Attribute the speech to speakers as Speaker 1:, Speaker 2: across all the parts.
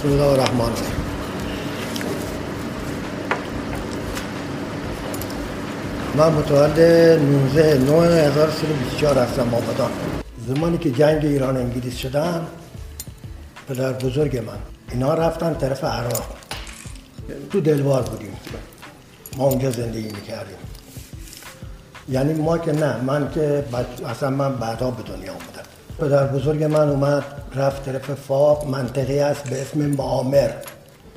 Speaker 1: بسم الله الرحمن الرحیم. من متولد 19 9 1324 هستم آبادان. زمانی که جنگ ایران انگلیس شدن پدر بزرگ من. اینا رفتن طرف عراق. تو دلوار بودیم. ما اونجا زندگی می‌کردیم. یعنی ما که نه من که اصلا من بعدا به دنیا آمدم پدر بزرگ من اومد رفت طرف فاق منطقه است به اسم معامر.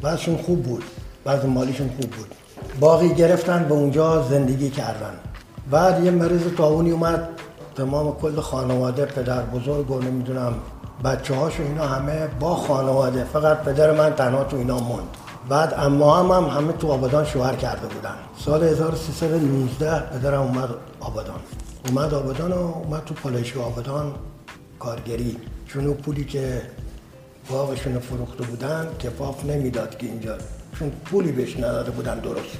Speaker 1: بعضشون خوب بود بعض مالیشون خوب بود. باقی گرفتن به اونجا زندگی کردن. بعد یه مریض تاونی اومد تمام کل خانواده پدر بزرگ و نمی‌دونم بچه هاشو اینا همه با خانواده. فقط پدر من تنها تو اینا موند. بعد اما هم, هم همه تو آبادان شوهر کرده بودن. سال 1319 پدرم اومد آبادان. اومد آبادان و اومد تو پالایشگاه آبادان. کارگری. چون پولی که باغشون فروخته بودن کفاف نمی‌داد که اینجا. چون پولی بهش نداده بودن درست.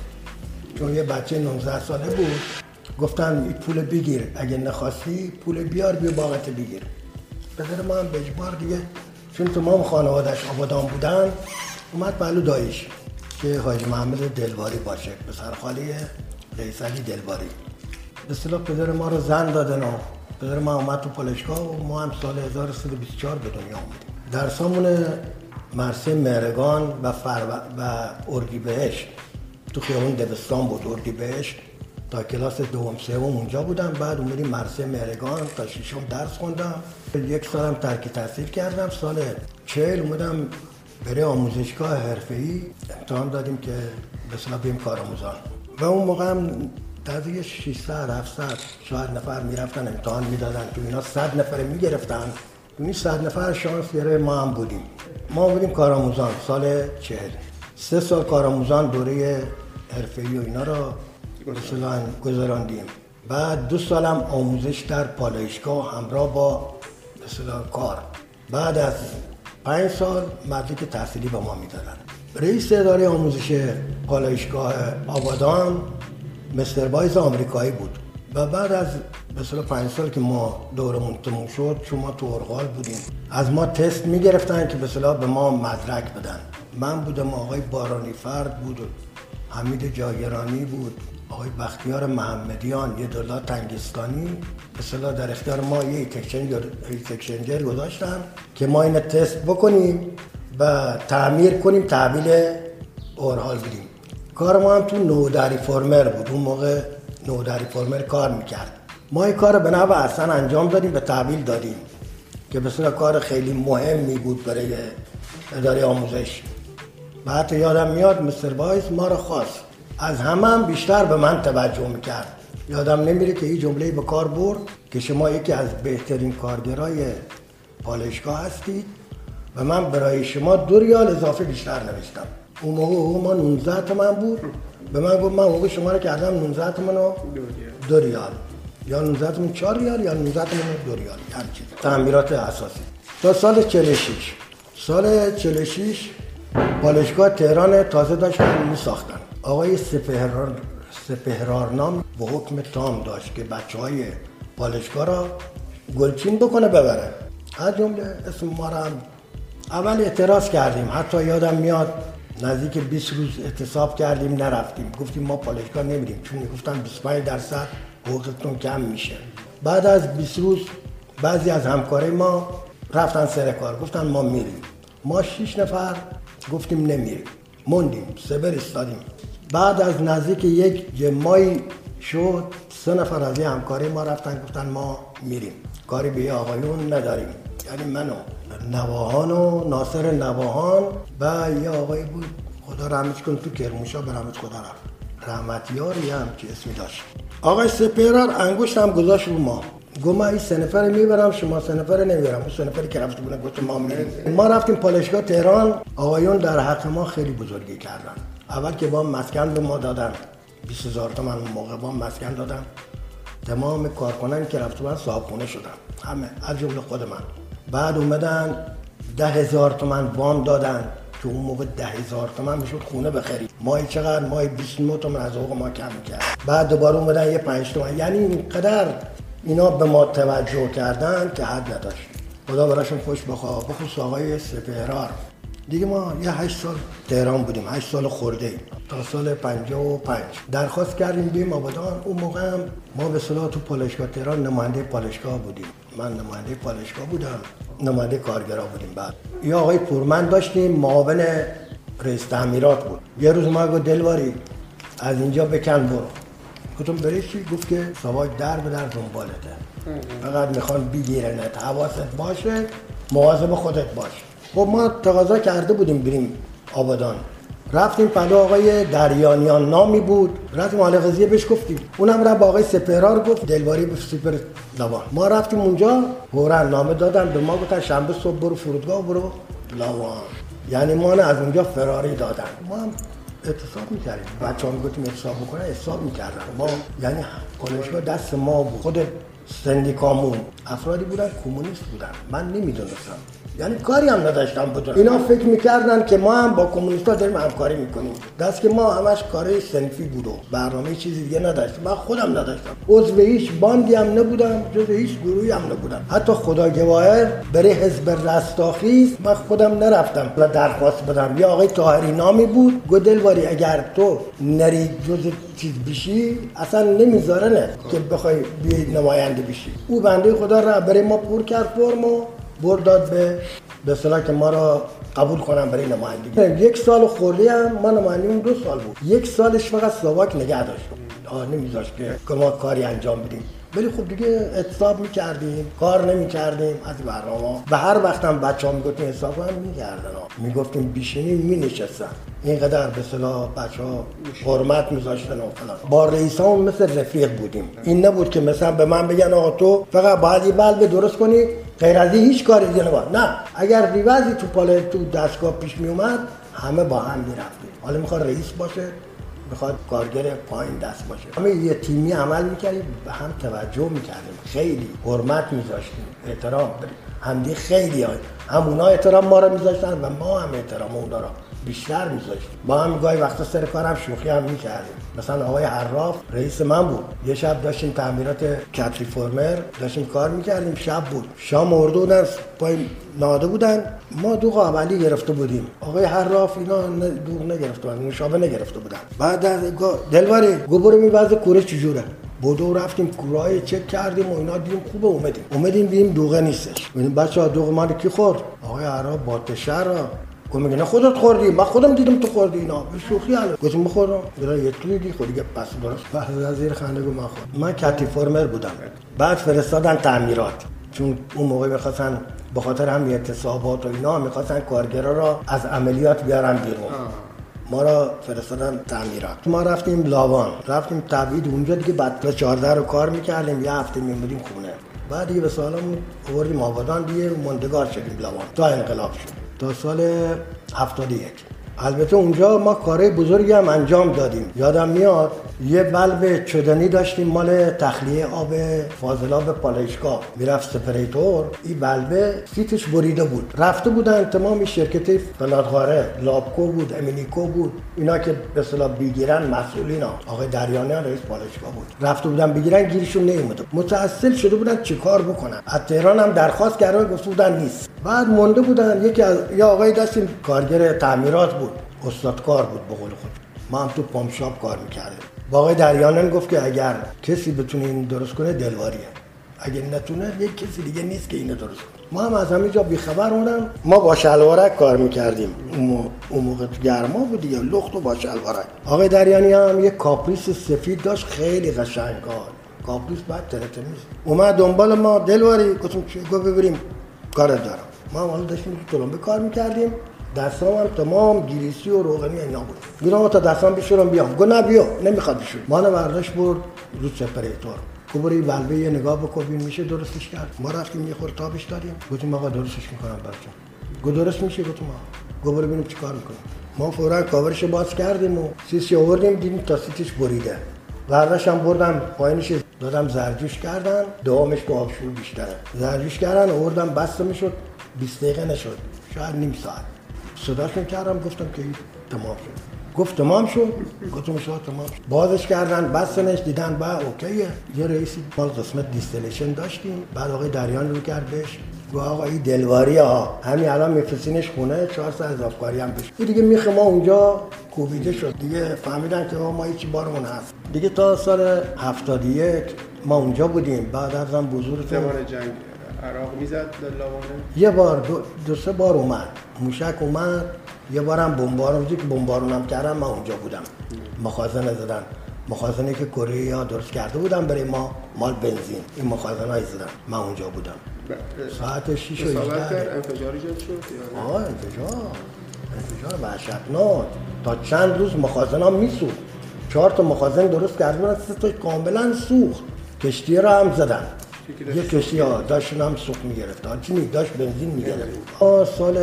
Speaker 1: چون یه بچه 19 ساله بود گفتن این پول بگیر اگه نخواستی پول بیار بیا باغت بگیر. پدر ما هم به اجبار دیگه چون تمام خانوادش آبادان بودن اومد پهلو دایش که حاج محمد دلباری باشه. به سرخالی رئیس علی دلباری به پدر ما رو زن دادن و پدر ما اومد تو پالشگاه و ما هم سال 1324 به دنیا آمدیم درسامون مرسه مهرگان و, فر و ارگی بهش تو خیابون دبستان بود ارگی بهش تا کلاس دوم سوم اونجا بودم. بعد اومدیم مرسه مهرگان تا ششم درس خوندم. یک سالم ترک تحصیل کردم. سال چهل اومدم برای آموزشگاه حرفه‌ای. امتحان دادیم که به بیم کارآموزان. و اون موقع هم در 600 700 شاید نفر می‌رفتن امتحان می‌دادن. تو اینا 100 نفر می‌گرفتن. تو این 100 نفر شانس گرفت ما هم بودیم. ما بودیم کارآموزان سال 40 سه سال کارآموزان دوره حرفه‌ای و اینا رو مثلا گذراندیم. بعد دو سالم آموزش در پالایشگاه همراه با مثلا کار. بعد از پنج سال مدرک تحصیلی به ما می‌دادن. رئیس اداره آموزش پالایشگاه آبادان مستر بایز آمریکایی بود. و بعد از مثلا پنج سال که ما دورمون تموم شد چون ما تو ارغال بودیم از ما تست می‌گرفتن که به به ما مدرک بدن. من بودم آقای بارانی فرد بود حمید جاگرانی بود آقای بختیار محمدیان یه دلا تنگستانی به در اختیار ما یه اکسچنجر گذاشتن که ما این تست بکنیم و تعمیر کنیم تحویل اورحال بدیم. کار ما هم تو نودری فرمر بود. اون موقع نودری فرمر کار می‌کرد. ما این کار به نوع اصلا انجام دادیم به تحویل دادیم که به کار خیلی مهمی بود برای اداره آموزش. بعد یادم میاد مستر بایس ما رو خواست. از همه هم بیشتر به من توجه می‌کرد. یادم نمیره که این جمله به کار برد که شما یکی از بهترین کارگرای پالشگاه هستید و من برای شما دو ریال اضافه بیشتر نوشتم. اون موقع ما 19 تومن بود. به من گفت من موقع شما رو کردم 19 تومن و دو ریال. یا 19 تومن 4 ریال یا 19 تومن دو ریال. هر تعمیرات اساسی. تا سال 46 سال 46 پالشگاه تهران تازه داشتن می ساختن. آقای سپهرار سپهرارنام و حکم تام داشت که بچه های پالشگاه را گلچین بکنه ببره. از جمله اسم ما را اول اعتراض کردیم. حتی یادم میاد نزدیک 20 روز اعتصاب کردیم نرفتیم. گفتیم ما پالشگاه نمیریم. چون گفتن 25 درصد حقوقتون کم میشه. بعد از 20 روز بعضی از همکاره ما رفتن سر کار. گفتن ما میریم. ما 6 نفر گفتیم نمیریم. موندیم سبر استادیم بعد از نزدیک یک جمعی شد سه نفر از همکاری ما رفتن گفتن ما میریم. کاری به آقایون نداریم. یعنی منو. نواهان و ناصر نواهان و یه آقایی بود. خدا رحمت کن تو کرموشا به رحمت خدا رفت. رحمتیاری هم که اسمی داشت. آقای سپیرار انگوشت هم گذاشت رو ما. گفت من این سه نفر می‌برم شما سه نفر نمی‌برم. اون سه نفری که رفته بودن گفت ما میریم. ما رفتیم پالشگاه تهران. آقایون در حق ما خیلی بزرگی کردن. اول که با مسکن به ما دادن. 20 هزار تومن اون موقع با مسکن دادن. تمام کارکنان که رفته بودن صاحب خونه شدن. همه. از جمله خود من. بعد اومدن ده هزار تومن وام دادن که اون موقع ده هزار تومن می‌شد خونه بخری مای چقدر؟ مای 29 تومن از حقوق ما کم کرد. بعد دوباره اومدن یه 5 تومن. یعنی اینقدر اینا به ما توجه کردن که حد نداشت. خدا براشون خوش بخواه. بخصوص آقای سپهرار. دیگه ما یه هشت سال تهران بودیم. هشت سال خورده ایم. تا سال 55 درخواست کردیم بیم آبادان. اون موقع هم ما به صلاح تو پالشگاه تهران نماینده پالشگاه بودیم. من نماینده پالشگاه بودم نماینده کارگرا بودیم بعد. یا آقای پورمن داشتیم معاون رئیس تعمیرات بود. یه روز ما گفت دلواری از اینجا بکن برو. گفتم برای چی؟ گفت که سواج در به در دنبالته. فقط می‌خوان بگیرنت حواست باشه مواظب خودت باش. خب ما تقاضا کرده بودیم بریم آبادان. رفتیم پلو آقای دریانیان نامی بود. رفتیم حال قضیه بهش گفتیم. اونم رفت با آقای سپرار گفت دلواری به سپر لاوان ما رفتیم اونجا فورا نامه دادن به ما گفتن شنبه صبح برو فرودگاه برو لاوان یعنی ما از اونجا فراری دادن. ما هم اعتصاب می‌کردیم. بچه ها می‌گفتیم اعتصاب بکنن اعتصاب می‌کردن. ما یعنی کنشگاه دست ما بود. خود سندیکامون افرادی بودن کمونیست بودن. من نمی‌دونستم. یعنی کاری هم نداشتم بدونم اینا فکر می‌کردن که ما هم با کمونیستا داریم همکاری می‌کنیم. دست که ما همش کار سنفی بود و برنامه چیزی دیگه نداشتم من خودم نداشتم. عضو هیچ باندی هم نبودم جز هیچ گروهی هم نبودم. حتی خدا گواهر برای حزب رستاخیز من خودم نرفتم. و درخواست بدم. یا آقای طاهری نامی بود. گدلواری اگر تو نری جز چیز بشی اصلا نمیذارنه که بخوای بیای نماینده بشی. او بنده خدا را برای ما پر کرد فرمو برد داد به به صلاح که ما را قبول کنم برای نمایندگی. یک سال خورده هم ما نمایندگی دو سال بود. یک سالش فقط سواک نگه داشت. نمیذاشت که ما کاری انجام بدیم. ولی خب دیگه اتصاب می‌کردیم کار نمی‌کردیم. از برنامه و هر وقت هم بچه ها می‌گفتیم حساب هم می‌کردن. می‌گفتیم بیشینیم مینشستن. اینقدر به صلاح بچه ها حرمت میذاشتن و فلان. با رئیس مثل رفیق بودیم. این نبود که مثلا به من بگن آقا تو فقط باید یه بلب درست کنی غیر از هیچ کاری نباید نه اگر ریوزی تو پاله تو دستگاه پیش میومد همه با هم می‌رفتیم حالا می‌خواد رئیس باشه می‌خواد کارگر پایین دست باشه. همه یه تیمی عمل می‌کردیم به هم توجه می‌کردیم. خیلی حرمت میذاشتیم. احترام. داریم همدی خیلی های همونا احترام ما رو میذاشتن و ما هم احترام اونا رو. بیشتر میذاشتیم با هم گاهی وقتا سر کارم شوخی هم می‌کردیم. مثلا آقای حراف رئیس من بود. یه شب داشتیم تعمیرات کتری فرمر داشتیم کار می‌کردیم. شب بود. شام اردو بودن پای ناده بودن. ما دو قابلی گرفته بودیم. آقای حراف اینا دوغ نگرفته بودن نوشابه نگرفته بودن. بعد از دلواری گوبر میبازه کوره چجوره؟ بودو رفتیم کورای چک کردیم و اینا دیدیم خوبه اومدیم. اومدیم دیدیم دوغه نیستش. ببین بچه ها دوغ ما کی خورد؟ آقای عرب باتشهر گفت میگه نه خودت خوردی من خودم دیدم تو خوردی اینا. به شوخی حالا گفتم بخورم. برای یه توی دی خودی پس درست از زیر خنده گفت من خورد من کتی فرمر بودم. بعد فرستادن تعمیرات. چون اون موقع می‌خواستن به خاطر هم اعتصابات و اینا می‌خواستن کارگرا را از عملیات بیارن بیرون. ما را فرستادن تعمیرات. ما رفتیم لاوان. رفتیم تبعید اونجا دیگه بعد 14 رو کار می‌کردیم. یه هفته میمونیم خونه. بعد دیگه به سالمون آوردیم آبادان دیگه موندگار شدیم لاوان. تا انقلاب شد. سال 71 البته اونجا ما کارهای بزرگی هم انجام دادیم. یادم میاد یه بلب چدنی داشتیم مال تخلیه آب فاضلاب پالایشگاه. می‌رفت separator این valve ه seat ش بریده بود. رفته بودن تمام شرکت فلات قاره لاپکو بود ایمینوکو بود. اینا که به اصطلاح بگیرن مسئولینا آقای دریانیان رئیس پالایشگاه بود. رفته بودن بگیرن گیرشون نیومده. مستأصل شده بودن چیکار بکنن. از تهران هم درخواست کردن گفته بودن نیست. بعد مونده بودن. یکی از یا آقای داشتیم کارگر تعمیرات بود استادکار بود به قول خود. ما هم تو pump shop کار می‌کردیم. با آقای دریانیان گفت که اگر کسی بتونه این درست کنه دلواریه. اگر نتونه یک کسی دیگه نیست که اینو درست کنه. ما هم از همه جا بیخبر بودم ما با شلوارک کار می‌کردیم. اون موقع تو گرما بود دیگه لخت و با شلوارک. آقای دریانی هم یه کاپریس سفید داشت خیلی قشنگ کاپریس بعد ترتمیز. اومد دنبال ما دلواری. گفتم چه گفت ببریم کار دارم. ما هم داشتیم تو تلمبه کار می‌کردیم. دستام هم تمام گریسی و روغنی اینا بود. میرم تا دستام بشورم بیام. گو نه بیا. نمی‌خواد بشور ما برداشت برد رو separator گو بری valve ه یه نگاه بکنیم میشه درستش کرد. ما رفتیم یه خورده تابش دادیم. گفتیم آقا درستش می‌کنم براتون گو درست میشه؟ گفتم گو برو ببینیم چیکار می‌کنیم. ما فورا کاورش باز کردیم و سیسی آوردیم دیدیم تا seat ش بریده. هم بردم پایینش دادم زرجوش کردن. دوامش با آبشور بیشتره زرجوش کردن آوردم بسته می‌شد 20 دقیقه نشد شاید نیم ساعت. صداشون کردم گفتم که تمام شد. گفت تمام شد؟ گفتم شما تمام شد. بازش کردن بستنش دیدن با اوکیه. یه رئیسی مال قسمت دیستلیشن داشتیم. بعد آقای دریان رو کرد گو آقا این دلواری ها. همین الان میفرسینش خونه چهار سال از افکاری هم بشه. دیگه میخ ما اونجا کوبیده شد. دیگه فهمیدن که ما هیچی بارمون هست. دیگه تا سال 71 ما اونجا بودیم. بعد ازم بزرگ
Speaker 2: زمان جنگ. عراق می‌زد لاوانه
Speaker 1: یه بار دو, دو سه بار اومد. موشک اومد. یه بارم بمبارون که بمبارونم کردم من اونجا بودم. مخازن زدن. مخازنی که کره ها درست کرده بودم برای ما مال بنزین. این مخازن های زدن. من اونجا بودم. ساعت 6 و
Speaker 2: اصابت کرد؟ انفجار ایجاد شد؟
Speaker 1: آه انفجار. انفجار وحشتناک. تا چند روز مخازن ها میسوخت. چهار تا مخازن درست کرده بودن. سه تا کاملا سوخت. کشتی را هم زدن. یه کشتی ها داشتون هم سوخت می‌گرفت چی داشت بنزین می‌گرفت. سال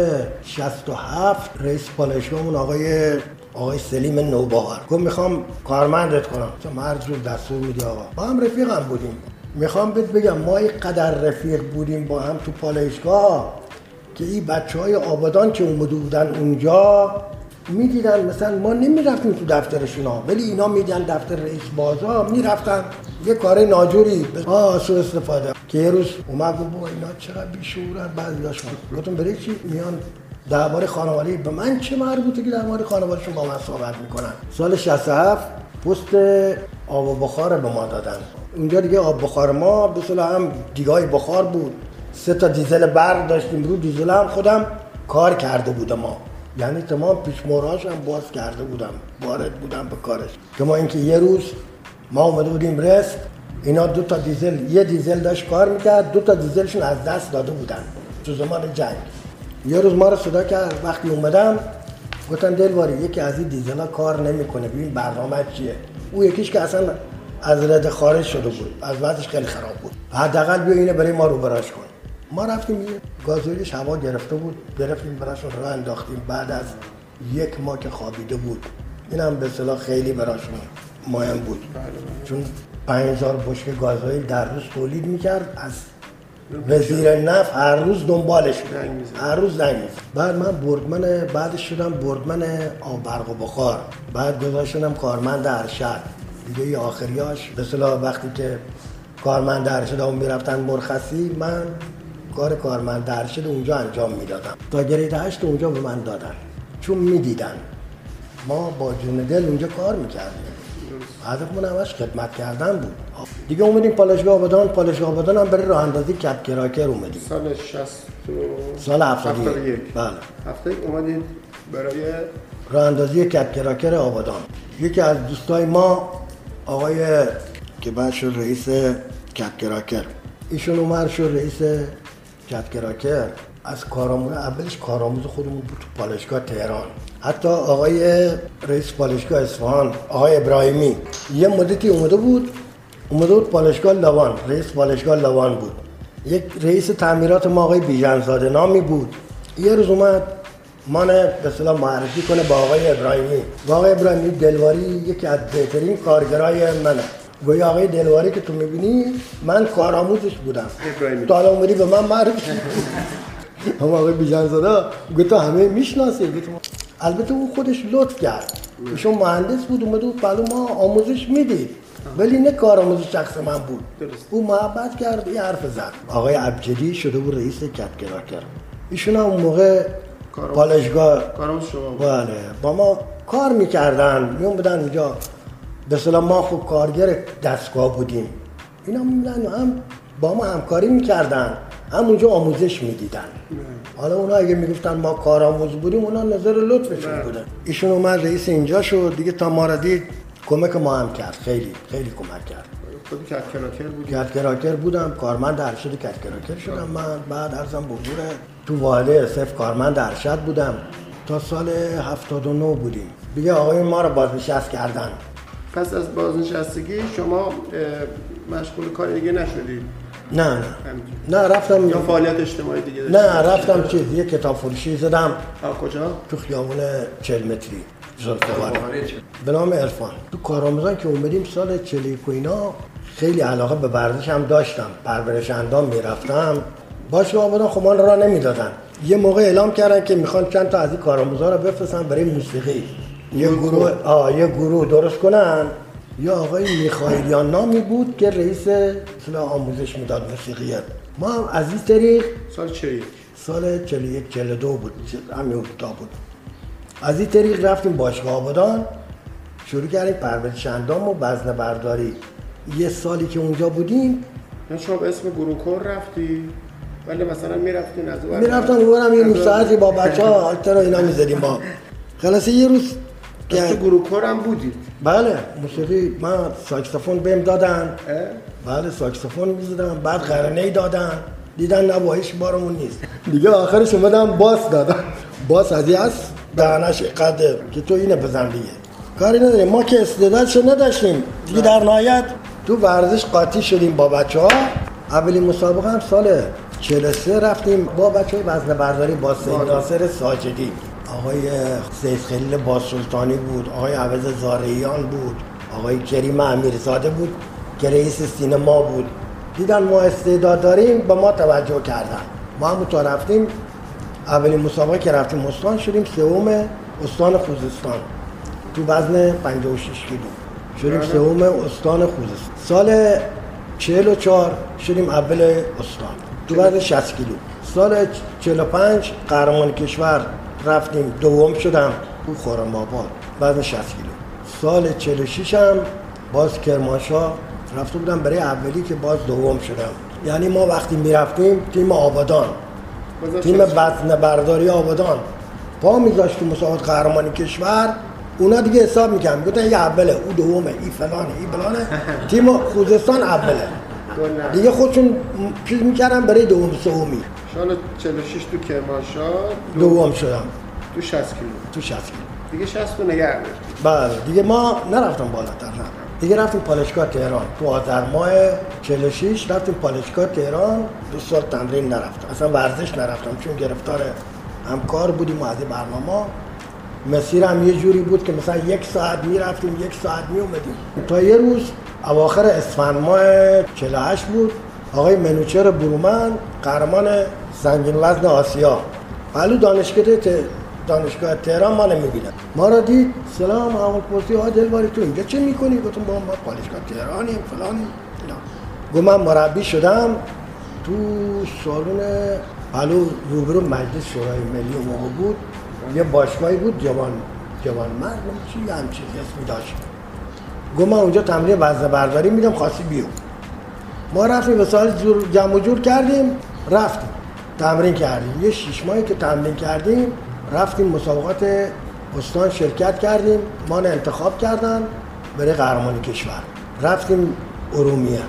Speaker 1: 67 رئیس پالایشگاهمون آقای آقای سلیم نوبهار. گفت می‌خوام کارمندت کنم. چون هر جور دستور میدی آقا. با هم رفیق هم بودیم. می‌خوام بهت بگم ما قدر رفیق بودیم با هم تو پالایشگاه که این بچه های آبادان که اومده بودن اونجا می‌دیدن مثلا ما نمی‌رفتیم تو دفترشون ها ولی اینا میدن دفتر رئیس بازا می‌رفتن. یه کار ناجوری آه سو استفاده. که یه روز اومد گفت بابا اینا چقدر بیشورن بعضی داشت گفتم برای چی میان درباره خانواده؟ به من چه مربوطه که درباره خانوادهشون با من صحبت می‌کنن؟ سال 67 پست آب و بخار به ما دادن. اونجا دیگه آب بخار ما به هم دیگای بخار بود. سه تا دیزل برق داشتیم رو دیزل هم خودم کار کرده بودم. ما یعنی تمام پیشموراش هم باز کرده بودم. وارد بودم به کارش. که ما اینکه یه روز ما اومده بودیم رست اینا دو تا دیزل یه دیزل داشت کار می‌کرد دو تا دیزلشون از دست داده بودن. تو زمان جنگ. یه روز ما رو صدا کرد وقتی اومدم گفتن دلواری یکی از این دیزل ها کار نمی‌کنه. ببین برنامه چیه؟ او یکیش که اصلا از رد خارج شده بود. از وضعش خیلی خراب بود. حداقل بیا اینو برای ما رو براش کن. ما رفتیم یه گازوئیلش هوا گرفته بود گرفتیم براشون راه انداختیم. بعد از یک ماه که خوابیده بود این هم به اصطلاح خیلی براشون مهم بود. چون 5000 بشکه گازوئیل در روز تولید می‌کرد از وزیر نفت هر روز دنبالش بود. هر روز زنگ. بعد من بردمن بعدش شدم بردمن آب برق و بخار. بعد گذاشتم کارمند ارشد. دیگه یه آخریاش به اصطلاح وقتی که کارمند ارشد اون می‌رفتن مرخصی من کار کارمند ارشد اونجا انجام می‌دادم. تا گرید هشت اونجا به من دادن. چون می‌دیدن. ما با جون دل اونجا کار می‌کردیم. هدفمون همش خدمت کردن بود. دیگه اومدیم پالایشگاه آبادان. پالایشگاه آبادان هم برای راه اندازی کپ کراکر اومدیم.
Speaker 2: سال 60 و
Speaker 1: سال 71
Speaker 2: 71
Speaker 1: بله.
Speaker 2: هفته اومدید برای
Speaker 1: راه اندازی کپ کراکر آبادان. یکی از دوستای ما آقای که بعد شد رئیس کپ کراکر. ایشون اومد شد رئیس کراکر از کارآموز اولش کارآموز خودمون بود تو پالایشگاه تهران. حتی آقای رئیس پالایشگاه اصفهان آقای ابراهیمی یه مدتی اومده بود اومده بود پالایشگاه لوان رئیس پالایشگاه لوان بود. یک رئیس تعمیرات ما آقای بیژنزاده نامی بود. یه روز اومد من به اصطلاح معرفی کنه با آقای ابراهیمی. با آقای ابراهیمی دلواری یکی از بهترین کارگرای منه. گویا آقای دلواری که تو می‌بینی من کارآموزش بودم. تو حالا اومدی به من معرفی هم آقای بیژن زاده گفت همه می‌شناسی. البته او خودش لطف کرد. ایشون مهندس بود اومده بود بعد ما آموزش می‌دید. ولی نه کارآموز شخص من بود.
Speaker 2: درست.
Speaker 1: او محبت کرد یه حرف زد. آقای ابجدی شده بود رئیس کتگراکر. ایشون هم اون موقع
Speaker 2: کارآموز.
Speaker 1: پالشگاه. بله. با ما کار می‌کردن. میون بدن اینجا. به ما خوب کارگر دستگاه بودیم. اینا میدن هم با ما همکاری می‌کردن. هم اونجا آموزش می‌دیدن. حالا اونا اگه می‌گفتن ما کارآموز بودیم اونا نظر لطفشون
Speaker 2: بله.
Speaker 1: بودن. ایشون اومد رئیس اینجا شد. دیگه تا ما را دید کمک ما هم کرد. خیلی خیلی کمک کرد.
Speaker 2: خودی که کراکر بودید
Speaker 1: کتکراکر بودم. کارمند ارشد کتکراکر شدم من. بعد ارزم به تو واحده صف کارمند ارشد بودم. تا سال 79 بودیم. دیگه آقای ما رو بازنشست کردن.
Speaker 2: پس از بازنشستگی شما مشغول کار دیگه نشدید
Speaker 1: نه نه. نه رفتم
Speaker 2: یا فعالیت اجتماعی دیگه؟
Speaker 1: نه رفتم چیز یه کتاب فروشی زدم.
Speaker 2: کجا؟
Speaker 1: تو خیابون 40 متری به نام عرفان. تو کارآموزان که اومدیم سال 41 و اینا خیلی علاقه به ورزش هم داشتم. پرورش اندام می‌رفتم. باشگاه آبادان خب ما را نمی‌دادن. یه موقع اعلام کردن که می‌خوان چند تا از این کارآموزا رو بفرستن برای موسیقی. یه گروه آه یه گروه درست کنن؟ یا آقای میخائیلیان نامی بود که رئیس اصلاح آموزش می‌داد موسیقیت ما هم از این طریق
Speaker 2: سال چه یک.
Speaker 1: سال 41 42 بود. همین تا بود. از این طریق رفتیم باشگاه آبادان. شروع کردیم پرورش اندام و وزنه برداری. یه سالی که اونجا بودیم
Speaker 2: شما به اسم گروکور رفتی؟ ولی مثلا می‌رفتین از اون
Speaker 1: می‌رفتم اونورم یه نیم ساعتی با بچه ها اینا می‌زدیم با خلاص یه روز
Speaker 2: تو
Speaker 1: که
Speaker 2: گروکور هم بودید
Speaker 1: بله موسیقی من ساکسفون بهم دادن؟ بله ساکسفون می‌زدم بعد قرنه دادن. دیدن نه با هیچ بارمون نیست. دیگه آخرش اومدم باس دادن باس از هست دهنش قده که تو اینه بزن دیگه. کاری نداریم. ما که استعدادشو نداشتیم. دیگه در نهایت تو ورزش قاطی شدیم با بچه ها اولین مسابقه هم سال 43 رفتیم با بچه های وزن برداری با سید ناصر ساجدی. آقای سید خلیل باسلطانی بود آقای عوض زارعیان بود آقای کریم امیرزاده بود که رئیس سینما بود. دیدن ما استعداد داریم به ما توجه کردن. ما هم تا رفتیم اولین مسابقه که رفتیم استان شدیم سوم استان خوزستان. تو وزن 56 کیلو. شدیم سوم استان خوزستان. سال 44 شدیم اول استان. تو وزن 60 کیلو. سال 45 قهرمان کشور رفتیم دوم شدم تو خرم آباد وزن 60 کیلو. سال 46 هم باز کرمانشاه رفته بودم برای اولی که باز دوم شدم. یعنی ما وقتی می‌رفتیم تیم آبادان تیم وزن برداری آبادان. پا میذاشت تو مسابقات قهرمانی کشور. اونا دیگه حساب می‌کنن گفتن یه اوله او دومه ای فلانه ای فلانه تیم خوزستان اوله. دیگه خودشون چیز می‌کردن برای دوم سومی.
Speaker 2: سال 46 تو کرمانشاه دو-
Speaker 1: دوم شدم.
Speaker 2: تو 60 کیلو.
Speaker 1: تو 60 کیلو.
Speaker 2: دیگه 60 رو نگه
Speaker 1: بله دیگه ما نرفتم بالاتر نه. دیگه رفتیم پالشگاه تهران. تو آذر ماه 46 رفتیم پالشگاه تهران. دو سال تمرین نرفتم. اصلا ورزش نرفتم چون گرفتار همکار بودیم از برنامه. مسیر هم یه جوری بود که مثلا یک ساعت می‌رفتیم یک ساعت می اومدیم تا یه روز اواخر اسفند ماه 48 بود آقای منوچر برومن قهرمان سنگین وزن آسیا. پلو دانشگاه دانشگاه تهران ما نمی‌بینم ما را دید سلام احمد پرسی ها دلباری تو اینجا چه می‌کنی؟ گفتم با ما دانشگاه تهرانیم فلانیم گفت من مربی شدم تو سالن پلو روبرو مجلس شورای ملی موقع بود. یه باشگاهی بود جوان جوان مرد چی همچین اسمی داشت گفت من اونجا تمرین وزنه برداری میدم خواستی بیو ما رفتیم به سال جمع جور کردیم رفتیم. تمرین کردیم. یه شیش ماهی که تمرین کردیم رفتیم مسابقات استان شرکت کردیم. ما انتخاب کردن برای قهرمانی کشور. رفتیم ارومیه.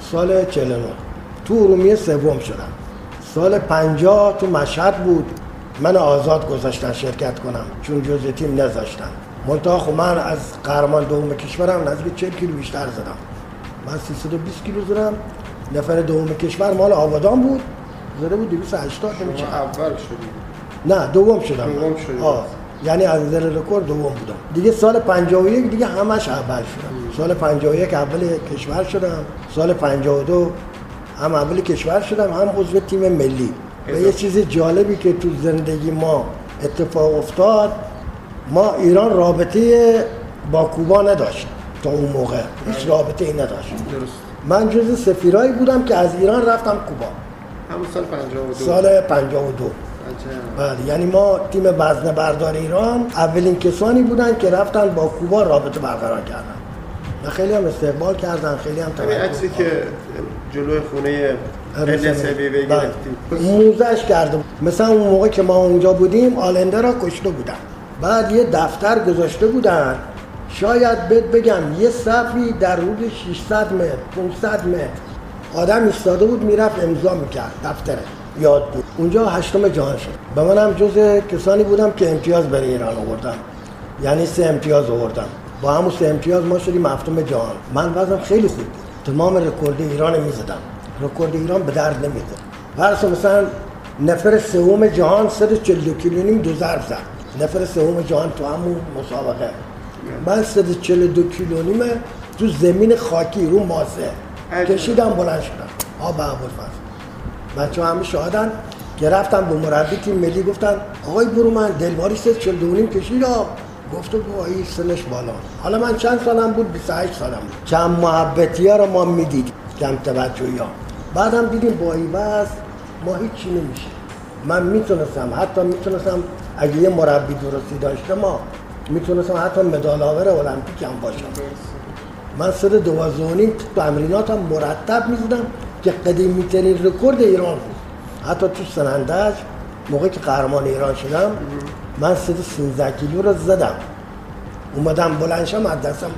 Speaker 1: سال 49 تو ارومیه سوم شدم. سال 50 تو مشهد بود. من آزاد گذاشتن شرکت کنم. چون جزء تیم نذاشتن. منتها خب من از قهرمان دوم کشورم نزدیک 40 کیلو بیشتر زدم. من 320 کیلو زدم. نفر دوم کشور مال آبادان بود. زده بود 280 نمیشه
Speaker 2: شما اول شدی.
Speaker 1: نه دوم شدم.
Speaker 2: دوم شدی.
Speaker 1: آه. یعنی از نظر رکورد دوم بودم. دیگه سال 51 دیگه همش اول شدم. سال 51 اول کشور شدم. سال 52 هم اول کشور شدم هم عضو تیم ملی. و یه چیز جالبی که تو زندگی ما اتفاق افتاد ما ایران رابطه با کوبا نداشت تا اون موقع. هیچ رابطه ای نداشت. من جز سفیرایی بودم که از ایران رفتم کوبا.
Speaker 2: همون سال 52
Speaker 1: سال 52
Speaker 2: عجب.
Speaker 1: بله یعنی ما تیم وزن بردار ایران اولین کسانی بودن که رفتن با کوبا رابطه برقرار کردن. و خیلی هم استقبال کردن خیلی هم توجه
Speaker 2: عکسی که جلوی خونه
Speaker 1: بله. موزش کرده. مثلا اون موقع که ما اونجا بودیم آلنده را کشته بودن. بعد یه دفتر گذاشته بودن. شاید بهت بگم یه صفی در حدود 600 متر 500 متر. آدم ایستاده بود می‌رفت امضا می‌کرد دفتره. یاد بود. اونجا هشتم جهان شد. به منم جز کسانی بودم که امتیاز برای ایران آوردم یعنی سه امتیاز آوردم با همون سه امتیاز ما شدیم هفتم جهان. من وزنم خیلی خوب بود. تمام رکورد ایران می‌زدم. رکورد ایران به درد نمی‌خورد. کن مثلا نفر سوم جهان 142 کیلو نیم دو ضرب زد. نفر سوم جهان تو همون مسابقه. من 142 کیلو نیم تو زمین خاکی رو ماسه. کشیدم بلند شدم. آب ابوالفضل بچه همه شاهدن که رفتم به مربی تیم ملی گفتن آقای برومن دلواری سه چل دونیم کشید. آب گفته گوهی سنش بالا. حالا من چند سالم بود؟ 28 سالم بود. چند محبتی ها رو ما می‌دیدیم کم توجهی ها. بعدم دیدیم با ایوز ما هیچی نمیشه. من می‌تونستم حتی می‌تونستم اگه یه مربی درستی داشته ما می‌تونستم حتی مدال آور المپیک هم باشم. من سر دوازده و نیم تمریناتم مرتب می‌زدم که قدیمی ترین رکورد ایران بود. حتی تو سنندج موقعی که قهرمان ایران شدم من سر 13 کیلو رو زدم. اومدم بلنشم از دستم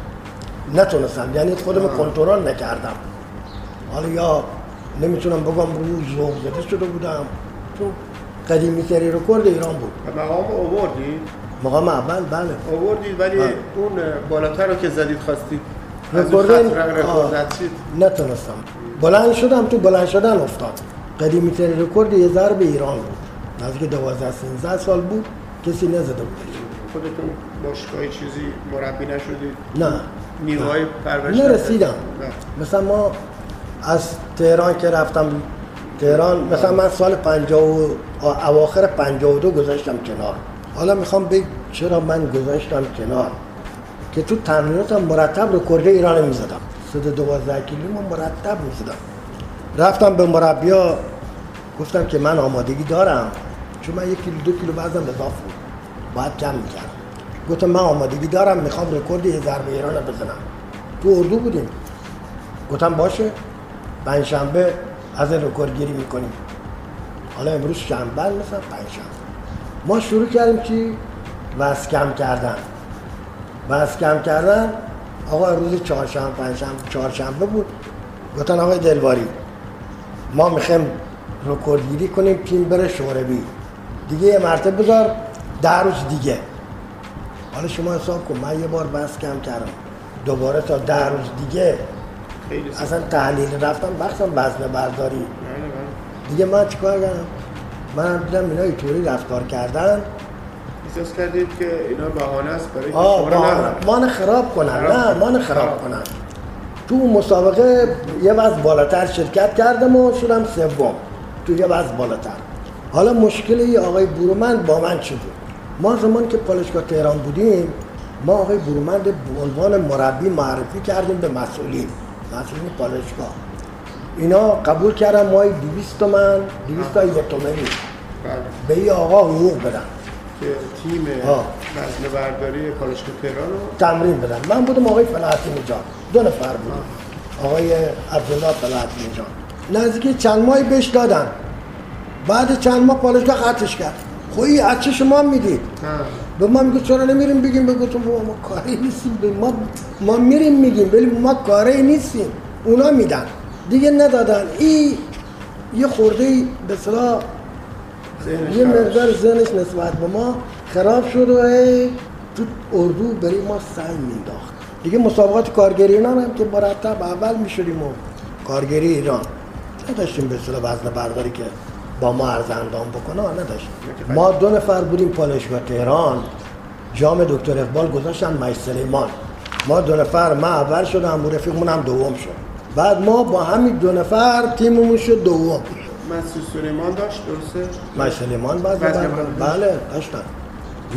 Speaker 1: نتونستم. یعنی خودم کنترل نکردم. حالا یا نمی‌تونم بگم روی ذوق زده شده بودم. تو قدیمی ترین رکورد ایران بود.
Speaker 2: مقام اووردید
Speaker 1: مقام اول؟ بله.
Speaker 2: اووردید ولی
Speaker 1: بله.
Speaker 2: اون بالاتر رو که زدید خواستید
Speaker 1: رکورد. نتونستم. بلند شدم تو بلند شدن افتاد. قدیمی ترین رکورد یه ضرب ایران بود. نزدیک 12 13 سال بود. کسی نزده بودش
Speaker 2: خودتون باشگاهی چیزی مربی نشدید؟
Speaker 1: نه.
Speaker 2: نیروهای پرورش
Speaker 1: نرسیدم. مثلا ما از تهران که رفتم تهران مثلا من سال 50 و اواخر 52 گذاشتم کنار. حالا می‌خوام بگم چرا من گذاشتم کنار. که تو تمریناتم مرتب رکورد ایران می‌زدم. صد دوازده کیلو من مرتب می‌زدم. رفتم به مربیا گفتم که من آمادگی دارم. چون من یک کیلو دو کیلو وزنم اضافه بود. باید کم می‌کردم. گفتم من آمادگی دارم می‌خوام رکورد یه ضربه ایران بزنم. تو اردو بودیم. گفتم باشه. پنجشنبه از رکورد گیری می‌کنیم. حالا امروز شنبه مثلا پنجشنبه. ما شروع کردیم چی؟ وزن کم کردن. وزن کم کردن. آقا روز چهارشنبه پنجشنبه چهارشنبه بود. گفتن آقای دلواری ما می‌خوایم رکورد گیری کنیم تیم بره شوروی. دیگه یه مرتبه بذار ده روز دیگه. حالا شما حساب کن من یه بار بس کم کردم. دوباره تا ده روز دیگه. اصلا تحلیل رفتم بخشم وزن برداری.
Speaker 2: بله، بله.
Speaker 1: دیگه من چیکار کردم؟ من دیدم اینا اینطوری رفتار کردن.
Speaker 2: احساس کردید که اینا بهانه است برای
Speaker 1: آه. مان خراب کنن نه. مان خراب. کنن تو مسابقه یه وزن بالاتر شرکت کردم و شدم سوم تو یه وزن بالاتر حالا مشکل یه آقای برومند با من چی بود ما زمان که پالشگاه تهران بودیم ما آقای برومند به عنوان مربی معرفی کردیم به مسئولین مسئولین پالشگاه اینا قبول کردن ما 200 تومن 200 تا یک تومنی
Speaker 2: بله.
Speaker 1: به این آقا حقوق بدن
Speaker 2: تیم. وزن برداری پالشگاه تهران رو
Speaker 1: تمرین بدن. من بودم آقای فلاحتی نجات دو نفر بودیم. آقای عبدالله فلاحتی نجات نزدیک چند ماهی بهش دادن. بعد چند ماه پالشگاه خطش کرد. خب این از چه شما می‌دید. به ما میگه چرا نمیریم؟ بگیم بگو تو ما کاری نیستیم. به ما ما میریم میگیم. ولی ما کاری نیستیم. اونا میدن. دیگه ندادن. این یه خورده ای به
Speaker 2: ذهنش
Speaker 1: یه مقدار ذهنش نسبت به ما خراب شد و تو اردو برای ما سنگ مینداخت دیگه مسابقات کارگری ایران هم که مرتب اول می‌شدیم و کارگری ایران. نداشتیم به اصطلاح وزن برداری که با ما عرض اندام بکنه نداشتیم. ما دو نفر بودیم پالشگاه تهران. جام دکتر اقبال گذاشتن مجلس سلیمان. ما دو نفر من اول شدم و رفیقمون هم دوم شد. بعد ما با همین دو نفر تیممون شد دوم.
Speaker 2: مسعود سلیمان داشت درسته؟
Speaker 1: مجلس سلیمان بعد. بله داشتن.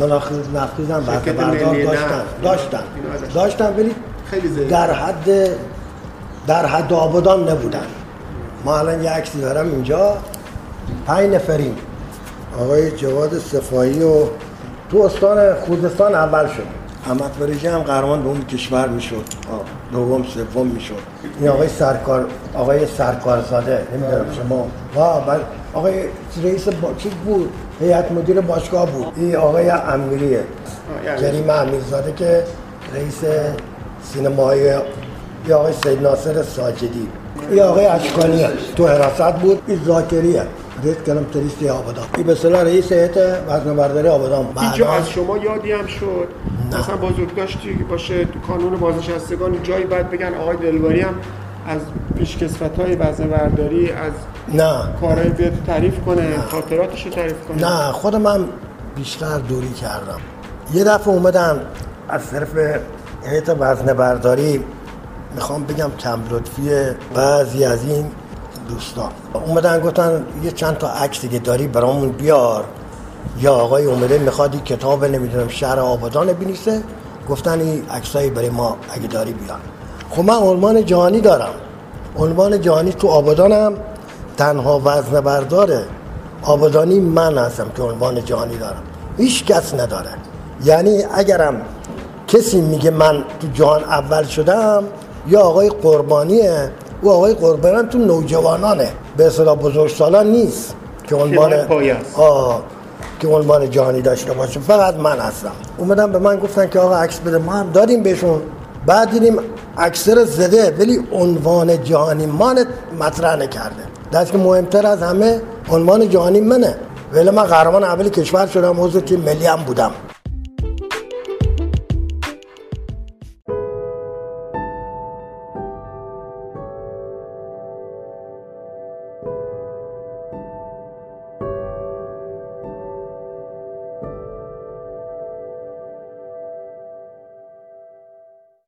Speaker 1: مناخیز نفیزم بعد بردار داشتن. داشتن.
Speaker 2: داشتن.
Speaker 1: ولی در حد در حد آبادان نبودن. ما الان یه عکسی دارم اینجا. پنج نفریم. آقای جواد صفایی و تو استان خوزستان اول شد احمد فریجی هم قهرمان دوم کشور می‌شد. دوم سوم می‌شد. این آقای سرکار آقای سرکارزاده نمی‌دونم شما. وا بل آقای رئیس با... چی بود؟ هیئت مدیر باشگاه بود. این آقای امیریه.
Speaker 2: یعنی.
Speaker 1: کریم امیرزاده که رئیس سینمای یا آقای سید ناصر ساجدی. یا آقای اشکانی تو حراست بود. این زاکریه. رئیس کلم تریستی آبادان. این به صلاح رئیس هیئت وزن برداری آبادان.
Speaker 2: اینجا از شما یادی هم شد.
Speaker 1: نه.
Speaker 2: مثلا که باشه تو کانون بازنشستگان جایی باید بگن آقای دلواری هم از پیشکسوت های وزن برداری از
Speaker 1: نه.
Speaker 2: کارهای بیاد تعریف کنه خاطراتش رو تعریف کنه.
Speaker 1: نه خودم هم بیشتر دوری کردم. یه دفعه اومدن از طرف هیئت وزن برداری می‌خوام بگم کم لطفی بعضی از این دوستان. اومدن گفتن یه چند تا عکس دیگه داری برامون بیار. یا آقای اومده می‌خواد این کتاب نمی‌دونم شهر آبادان بنویسه گفتن این عکسایی برای ما اگه داری بیار. خب من عنوان جهانی دارم. عنوان جهانی تو آبادانم. تنها وزن برداره آبادانی من هستم که عنوان جهانی دارم. هیچ کس نداره. یعنی اگرم کسی میگه من تو جهان اول شدم یا آقای قربانیه او آقای قربانی تو نوجوانانه. به اصطلاح بزرگسالان نیست که عنوان که عنوان جهانی داشته باشه فقط من هستم. اومدم به من گفتن که آقا عکس بده. ما هم دادیم بهشون بعد دیدیم اکثر زده ولی عنوان جهانی مان مطرح نکرده. دست که مهمتر از همه عنوان جهانی منه. ولی من قهرمان اول کشور شدم حضور تیم ملی هم بودم.